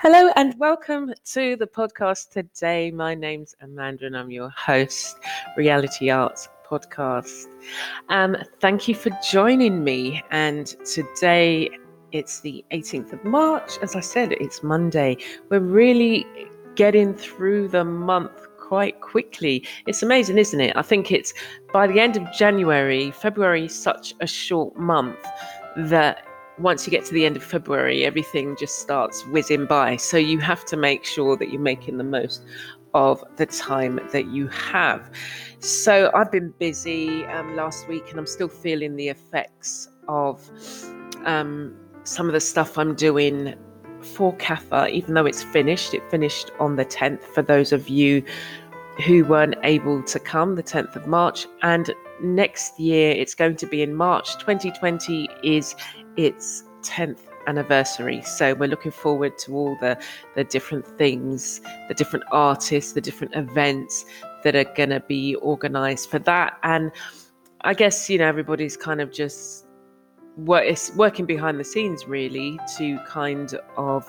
Hello and welcome to the podcast today. My name's Amanda and I'm your host, Reality Arts Podcast. Um, thank you for joining me. And today it's the 18th of March. As I said, it's Monday. We're really getting through the month quite quickly. It's amazing, isn't it? I think it's by the end of January, February such a short month that once you get to the end of February, everything just starts whizzing by. So you have to make sure that you're making the most of the time that you have. So I've been busy um, last week and I'm still feeling the effects of um, some of the stuff I'm doing for CAFA, even though it's finished. It finished on the 10th for those of you who weren't able to come, the 10th of March. And next year, it's going to be in March 2020, is its 10th anniversary. So we're looking forward to all the, the different things, the different artists, the different events that are going to be organized for that. And I guess, you know, everybody's kind of just work, it's working behind the scenes really to kind of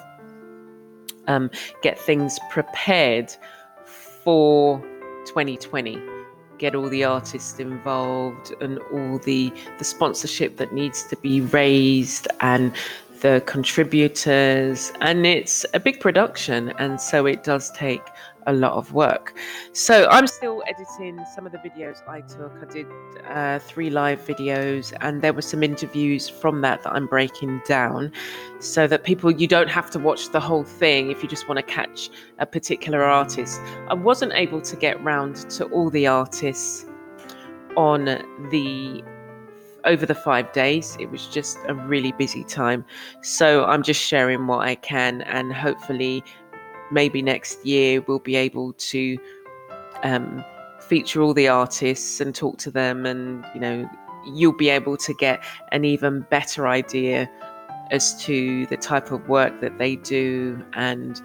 um, get things prepared for 2020 get all the artists involved and all the the sponsorship that needs to be raised and the contributors. And it's a big production and so it does take a lot of work so i'm still editing some of the videos i took i did uh, three live videos and there were some interviews from that that i'm breaking down so that people you don't have to watch the whole thing if you just want to catch a particular artist i wasn't able to get round to all the artists on the over the five days. It was just a really busy time. So I'm just sharing what I can, and hopefully, maybe next year we'll be able to um, feature all the artists and talk to them, and you know, you'll be able to get an even better idea as to the type of work that they do and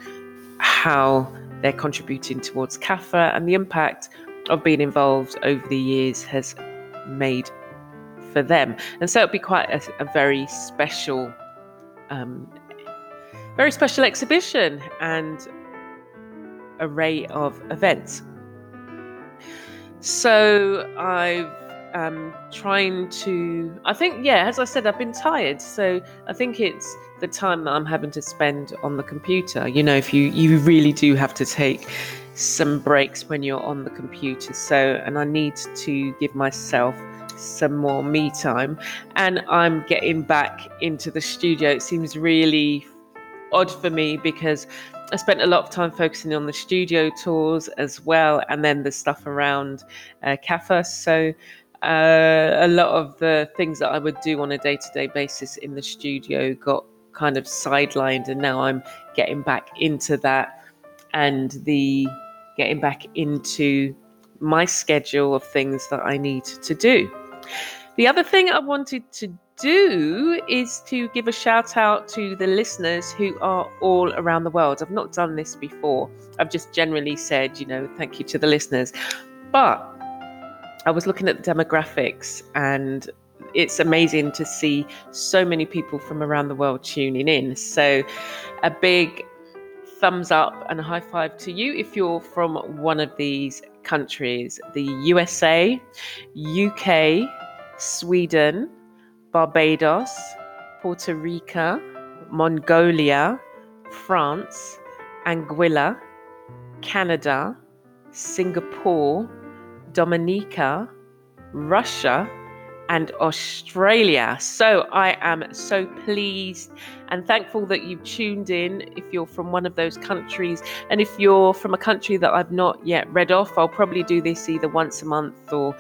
how they're contributing towards CAFA and the impact of being involved over the years has made for them. And so it'll be quite a, a very special, um, very special exhibition and array of events. So I've um, trying to. I think, yeah, as I said, I've been tired. So I think it's the time that I'm having to spend on the computer. You know, if you you really do have to take some breaks when you're on the computer. So, and I need to give myself some more me time and I'm getting back into the studio. It seems really odd for me because I spent a lot of time focusing on the studio tours as well and then the stuff around uh, CAFA. So uh, a lot of the things that I would do on a day to day basis in the studio got kind of sidelined and now I'm getting back into that and the getting back into my schedule of things that I need to do. The other thing I wanted to do is to give a shout out to the listeners who are all around the world. I've not done this before. I've just generally said, you know, thank you to the listeners. But I was looking at the demographics and it's amazing to see so many people from around the world tuning in. So, a big thumbs up and a high five to you if you're from one of these countries the USA, UK, Sweden, Barbados, Puerto Rico, Mongolia, France, Anguilla, Canada, Singapore, Dominica, Russia, and Australia. So I am so pleased and thankful that you've tuned in. If you're from one of those countries, and if you're from a country that I've not yet read off, I'll probably do this either once a month or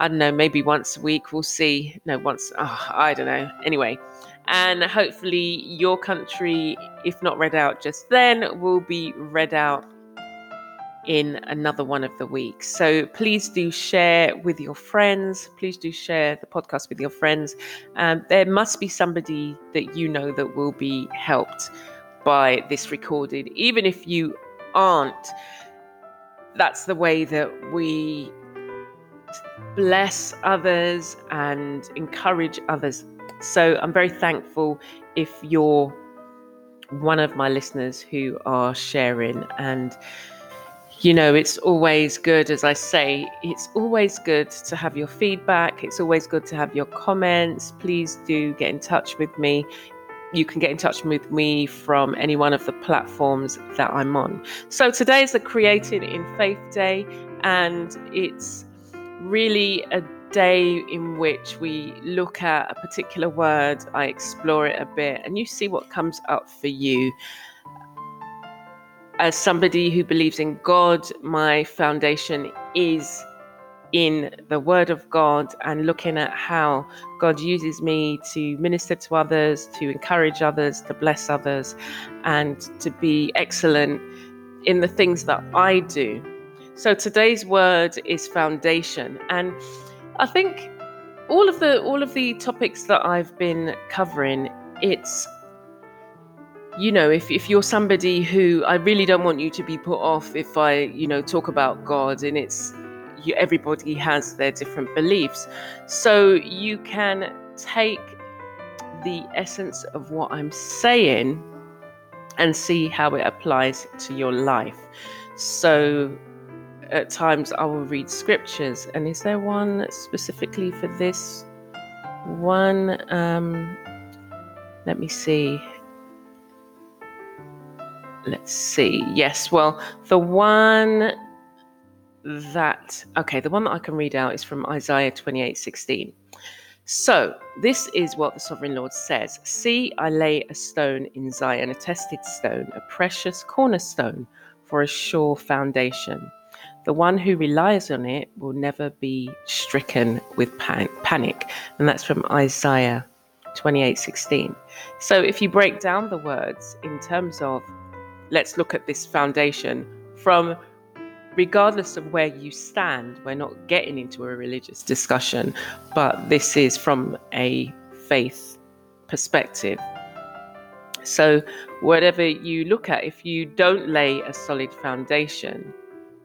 I don't know, maybe once a week. We'll see. No, once, oh, I don't know. Anyway. And hopefully, your country, if not read out just then, will be read out in another one of the weeks. So please do share with your friends. Please do share the podcast with your friends. Um, there must be somebody that you know that will be helped by this recorded, even if you aren't. That's the way that we bless others and encourage others. So I'm very thankful if you're one of my listeners who are sharing and you know, it's always good, as I say, it's always good to have your feedback. It's always good to have your comments. Please do get in touch with me. You can get in touch with me from any one of the platforms that I'm on. So today is the Created in Faith Day, and it's really a day in which we look at a particular word, I explore it a bit, and you see what comes up for you as somebody who believes in God, my foundation is in the Word of God and looking at how God uses me to minister to others, to encourage others, to bless others, and to be excellent in the things that I do. So today's word is foundation, and I think all of the all of the topics that I've been covering, it's you know, if, if you're somebody who I really don't want you to be put off if I, you know, talk about God and it's you, everybody has their different beliefs. So you can take the essence of what I'm saying and see how it applies to your life. So at times I will read scriptures, and is there one specifically for this one? Um, let me see let's see. Yes, well, the one that okay, the one that I can read out is from Isaiah 28 16. So, this is what the sovereign Lord says See, I lay a stone in Zion, a tested stone, a precious cornerstone for a sure foundation. The one who relies on it will never be stricken with pan- panic. And that's from Isaiah 28:16. So, if you break down the words in terms of let's look at this foundation from regardless of where you stand. We're not getting into a religious discussion, but this is from a faith perspective. So, whatever you look at, if you don't lay a solid foundation,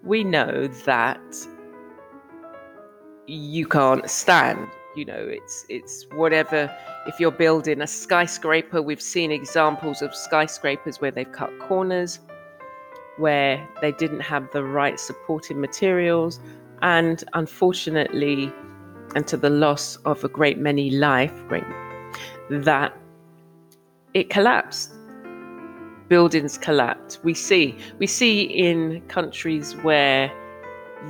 we know that you can't stand you know it's it's whatever if you're building a skyscraper we've seen examples of skyscrapers where they've cut corners where they didn't have the right supporting materials and unfortunately and to the loss of a great many life great that it collapsed buildings collapse. we see we see in countries where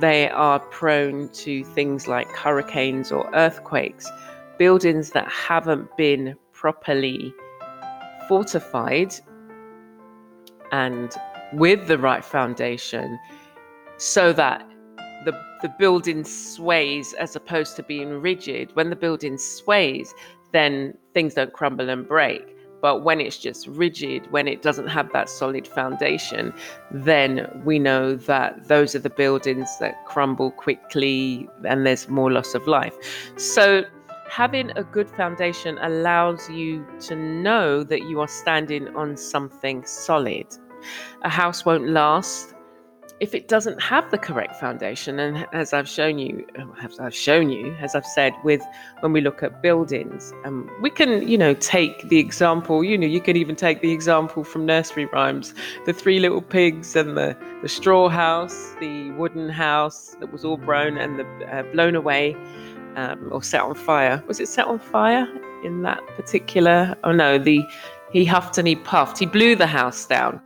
they are prone to things like hurricanes or earthquakes. Buildings that haven't been properly fortified and with the right foundation so that the, the building sways as opposed to being rigid. When the building sways, then things don't crumble and break. But when it's just rigid, when it doesn't have that solid foundation, then we know that those are the buildings that crumble quickly and there's more loss of life. So, having a good foundation allows you to know that you are standing on something solid. A house won't last if it doesn't have the correct foundation and as i've shown you as i've shown you as i've said with when we look at buildings um, we can you know take the example you know you can even take the example from nursery rhymes. The three little pigs and the, the straw house the wooden house that was all brown and the uh, blown away um, or set on fire. Was it set on fire in that particular oh no the he huffed and he puffed. He blew the house down.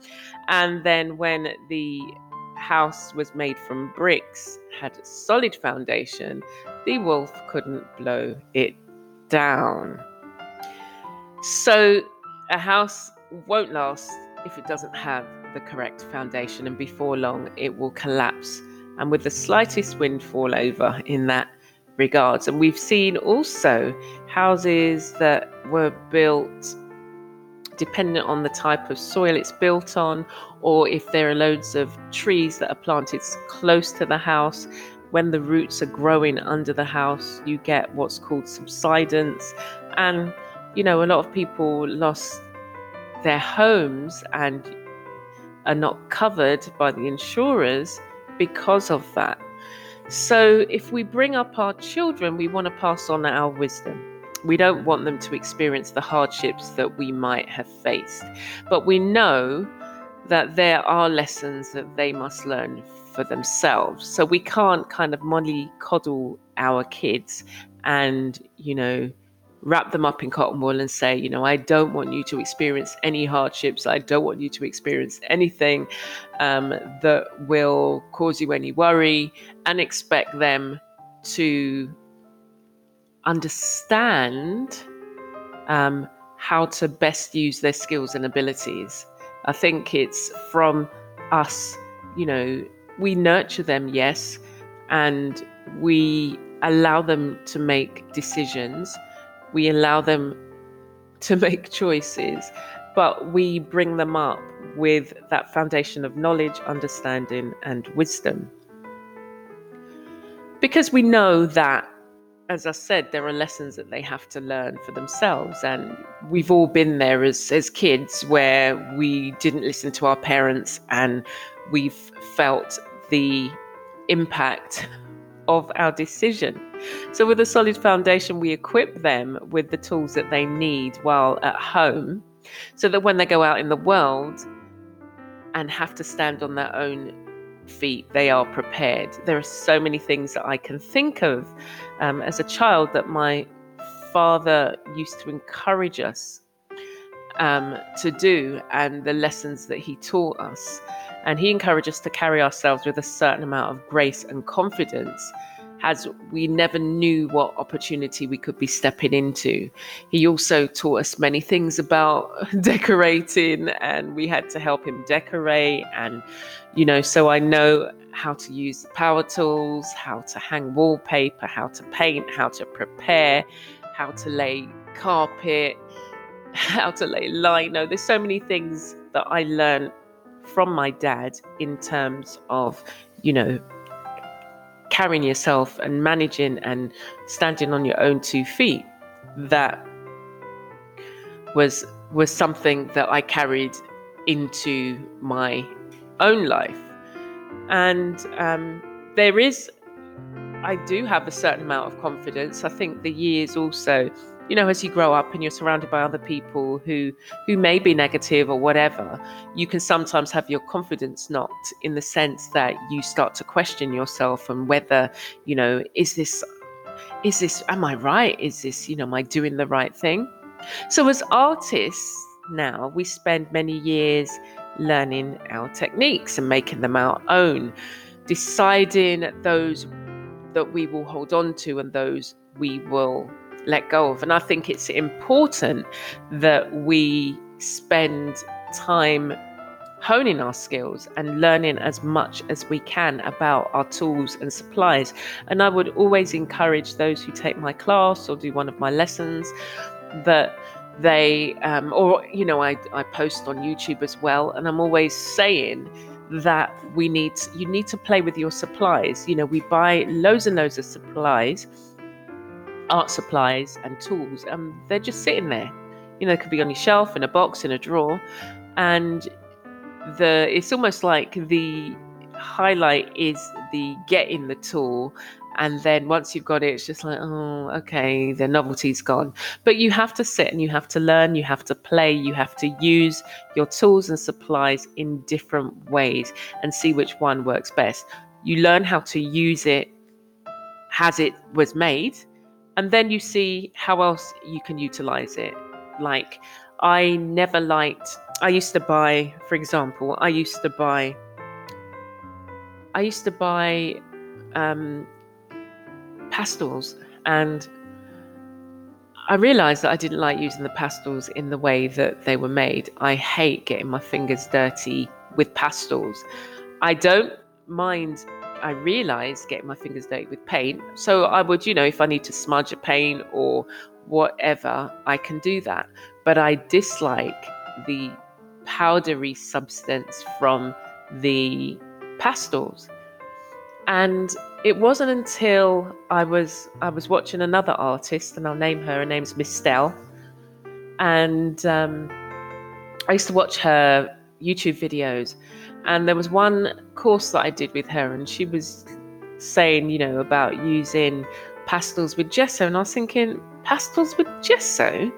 And then when the house was made from bricks, had a solid foundation, the wolf couldn't blow it down. So a house won't last if it doesn't have the correct foundation, and before long it will collapse. And with the slightest wind fall over in that regards. And we've seen also houses that were built dependent on the type of soil it's built on, or if there are loads of trees that are planted close to the house. When the roots are growing under the house, you get what's called subsidence. And, you know, a lot of people lost their homes and are not covered by the insurers because of that. So, if we bring up our children, we want to pass on our wisdom. We don't want them to experience the hardships that we might have faced. But we know that there are lessons that they must learn for themselves. So we can't kind of mollycoddle our kids and, you know, wrap them up in cotton wool and say, you know, I don't want you to experience any hardships. I don't want you to experience anything um, that will cause you any worry and expect them to understand um, how to best use their skills and abilities. I think it's from us, you know, we nurture them, yes, and we allow them to make decisions, we allow them to make choices, but we bring them up with that foundation of knowledge, understanding, and wisdom. Because we know that as I said, there are lessons that they have to learn for themselves. And we've all been there as, as kids where we didn't listen to our parents and we've felt the impact of our decision. So, with a solid foundation, we equip them with the tools that they need while at home so that when they go out in the world and have to stand on their own feet, they are prepared. There are so many things that I can think of um, as a child that my father used to encourage us um, to do and the lessons that he taught us. And he encouraged us to carry ourselves with a certain amount of grace and confidence as we never knew what opportunity we could be stepping into. He also taught us many things about decorating, and we had to help him decorate. And, you know, so I know how to use power tools, how to hang wallpaper, how to paint, how to prepare, how to lay carpet, how to lay lino. There's so many things that I learned from my dad in terms of, you know, carrying yourself and managing and standing on your own two feet that was was something that I carried into my own life. And um, there is I do have a certain amount of confidence. I think the years also you know as you grow up and you're surrounded by other people who who may be negative or whatever you can sometimes have your confidence knocked in the sense that you start to question yourself and whether you know is this is this am i right? Is this you know am i doing the right thing? So as artists now we spend many years learning our techniques and making them our own deciding those that we will hold on to and those we will let go of. And I think it's important that we spend time honing our skills and learning as much as we can about our tools and supplies. And I would always encourage those who take my class or do one of my lessons that they, um, or, you know, I, I post on YouTube as well. And I'm always saying, that we need you need to play with your supplies you know we buy loads and loads of supplies art supplies and tools, and um, they're just sitting there. You know, it could be on your shelf, in a box, in a drawer, and the it's almost like the highlight is the getting the tool. And then once you've got it it's just like oh okay the novelty's gone. But you have to sit and you have to learn you have to play you have to use your tools and supplies in different ways and see which one works best. You learn how to use it as it was made and then you see how else you can utilize it. Like, I never liked, I used to buy, for example, I used to buy, I used to buy um, pastels and I realized that I didn't like using the pastels in the way that they were made. I hate getting my fingers dirty with pastels. I don't mind I realized getting my fingers dirty with paint. So I would, you know, if I need to smudge a paint or whatever, I can do that. But I dislike the powdery substance from the pastels. And it wasn't until I was I was watching another artist, and I'll name her. Her name's Miss Stell, and um, I used to watch her YouTube videos, and there was one course that I did with her, and she was saying, you know, about using pastels with gesso, and I was thinking, pastels with gesso?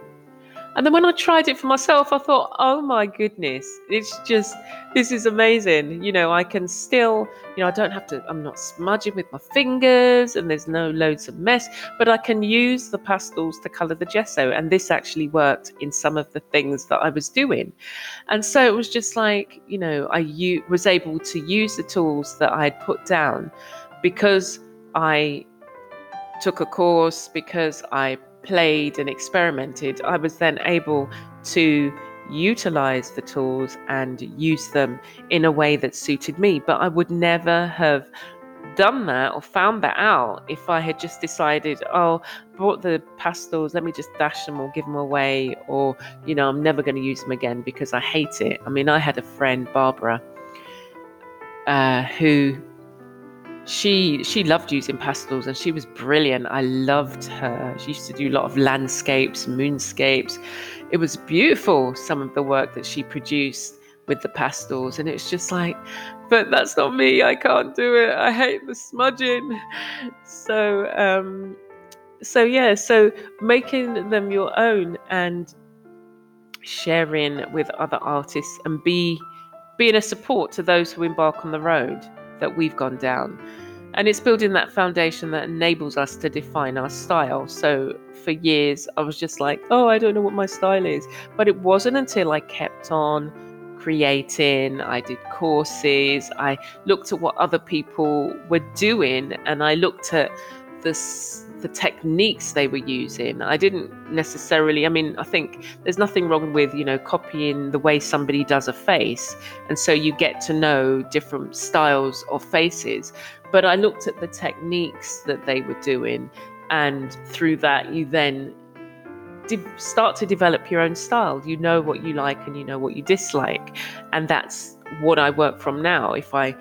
And then when I tried it for myself, I thought, oh my goodness, it's just, this is amazing. You know, I can still, you know, I don't have to, I'm not smudging with my fingers and there's no loads of mess, but I can use the pastels to color the gesso. And this actually worked in some of the things that I was doing. And so it was just like, you know, I u- was able to use the tools that I had put down because I took a course, because I played and experimented, I was then able to utilize the tools and use them in a way that suited me. But I would never have done that or found that out if I had just decided, oh, bought the pastels, let me just dash them or give them away, or, you know, I'm never going to use them again because I hate it. I mean, I had a friend, Barbara, uh, who she she loved using pastels and she was brilliant. I loved her. She used to do a lot of landscapes moonscapes. It was beautiful some of the work that she produced with the pastels. And it's just like but that's not me. I can't do it. I hate the smudging. So um so yeah so making them your own and sharing with other artists and be being a support to those who embark on the road that we've gone down. And it's building that foundation that enables us to define our style. So for years, I was just like, oh, I don't know what my style is. But it wasn't until I kept on creating, I did courses, I looked at what other people were doing, and I looked at the the techniques they were using. I didn't necessarily. I mean, I think there's nothing wrong with you know copying the way somebody does a face, and so you get to know different styles of faces. But I looked at the techniques that they were doing, and through that, you then de- start to develop your own style. You know what you like and you know what you dislike, and that's what I work from now. If I,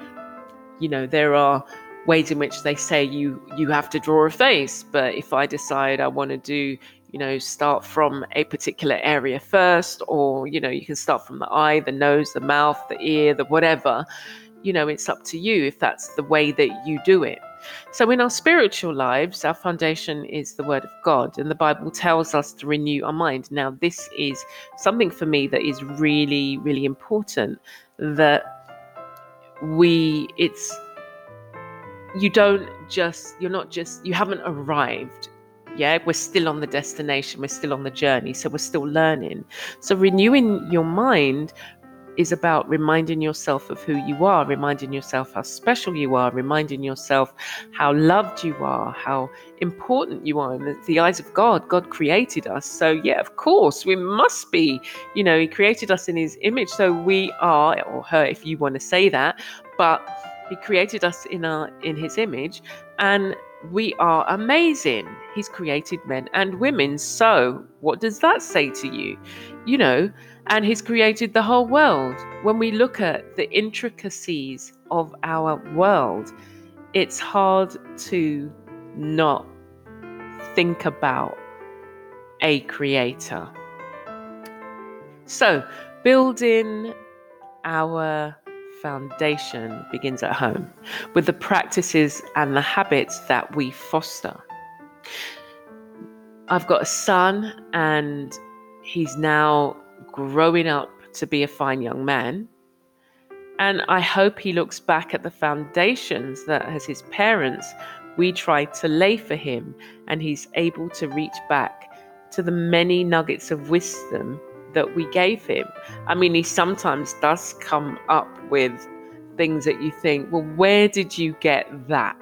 you know, there are ways in which they say you you have to draw a face but if i decide i want to do you know start from a particular area first or you know you can start from the eye the nose the mouth the ear the whatever you know it's up to you if that's the way that you do it. So in our spiritual lives our foundation is the word of god and the bible tells us to renew our mind. Now this is something for me that is really really important that we it's you don't just you're not just you haven't arrived. Yeah we're still on the destination we're still on the journey so we're still learning. So renewing your mind is about reminding yourself of who you are reminding yourself how special you are reminding yourself how loved you are how important you are in the, the eyes of god. God created us. So yeah of course we must be you know he created us in his image. So we are or her if you want to say that but he created us in our in his image and we are amazing. He's created men and women. So, what does that say to you? You know, and he's created the whole world. When we look at the intricacies of our world, it's hard to not think about a creator. So, building our foundation begins at home with the practices and the habits that we foster. I've got a son, and he's now growing up to be a fine young man. And I hope he looks back at the foundations that, as his parents, we tried to lay for him, and he's able to reach back to the many nuggets of wisdom that we gave him. I mean, he sometimes does come up with things that you think, well, where did you get that?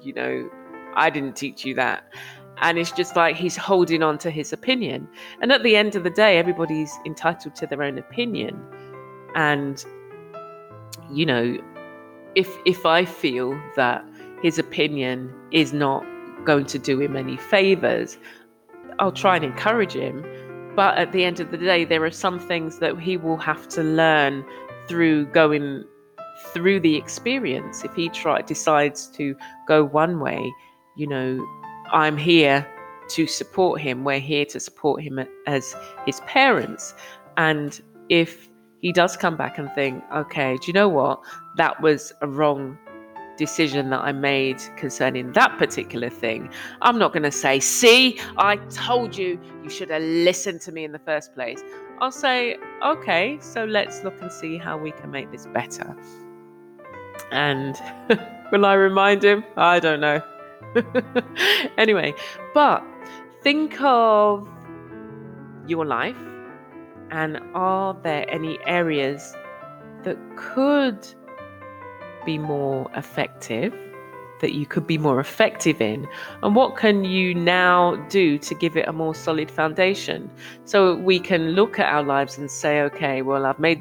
You know, I didn't teach you that. And it's just like he's holding on to his opinion. And at the end of the day, everybody's entitled to their own opinion. And, you know, if if I feel that his opinion is not going to do him any favors, I'll try and encourage him. But at the end of the day, there are some things that he will have to learn through going through the experience. If he try decides to go one way, you know, I'm here to support him. We're here to support him as his parents. And if he does come back and think, okay, do you know what? That was a wrong decision that I made concerning that particular thing. I'm not going to say, see, I told you you should have listened to me in the first place. I'll say, okay, so let's look and see how we can make this better. And will I remind him? I don't know. anyway, but think of your life and are there any areas that could be more effective that you could be more effective in and what can you now do to give it a more solid foundation so we can look at our lives and say okay well i've made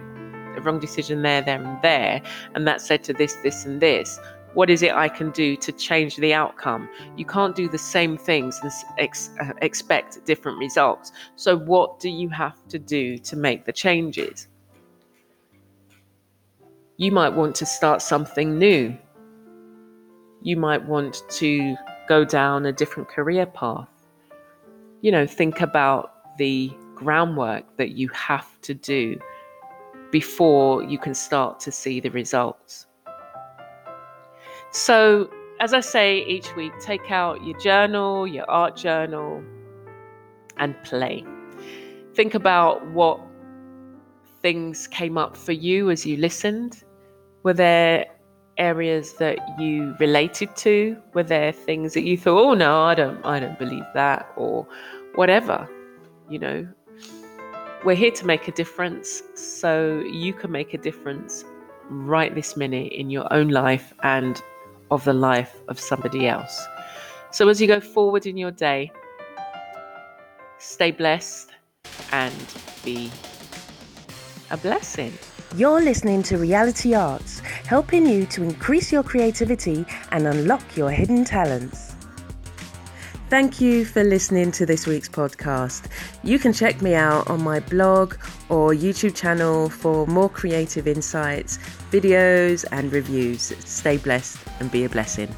a wrong decision there there and there and that led to this this and this what is it I can do to change the outcome? You can't do the same things and ex- uh, expect different results. So, what do you have to do to make the changes? You might want to start something new. You might want to go down a different career path. You know, think about the groundwork that you have to do before you can start to see the results. So, as I say each week, take out your journal, your art journal, and play. Think about what things came up for you as you listened. Were there areas that you related to? Were there things that you thought, "Oh no, I don't I don't believe that," or whatever, you know? We're here to make a difference, so you can make a difference right this minute in your own life and of the life of somebody else. So as you go forward in your day, stay blessed and be a blessing. You're listening to Reality Arts, helping you to increase your creativity and unlock your hidden talents. Thank you for listening to this week's podcast. You can check me out on my blog or YouTube channel for more creative insights, videos, and reviews. Stay blessed and be a blessing.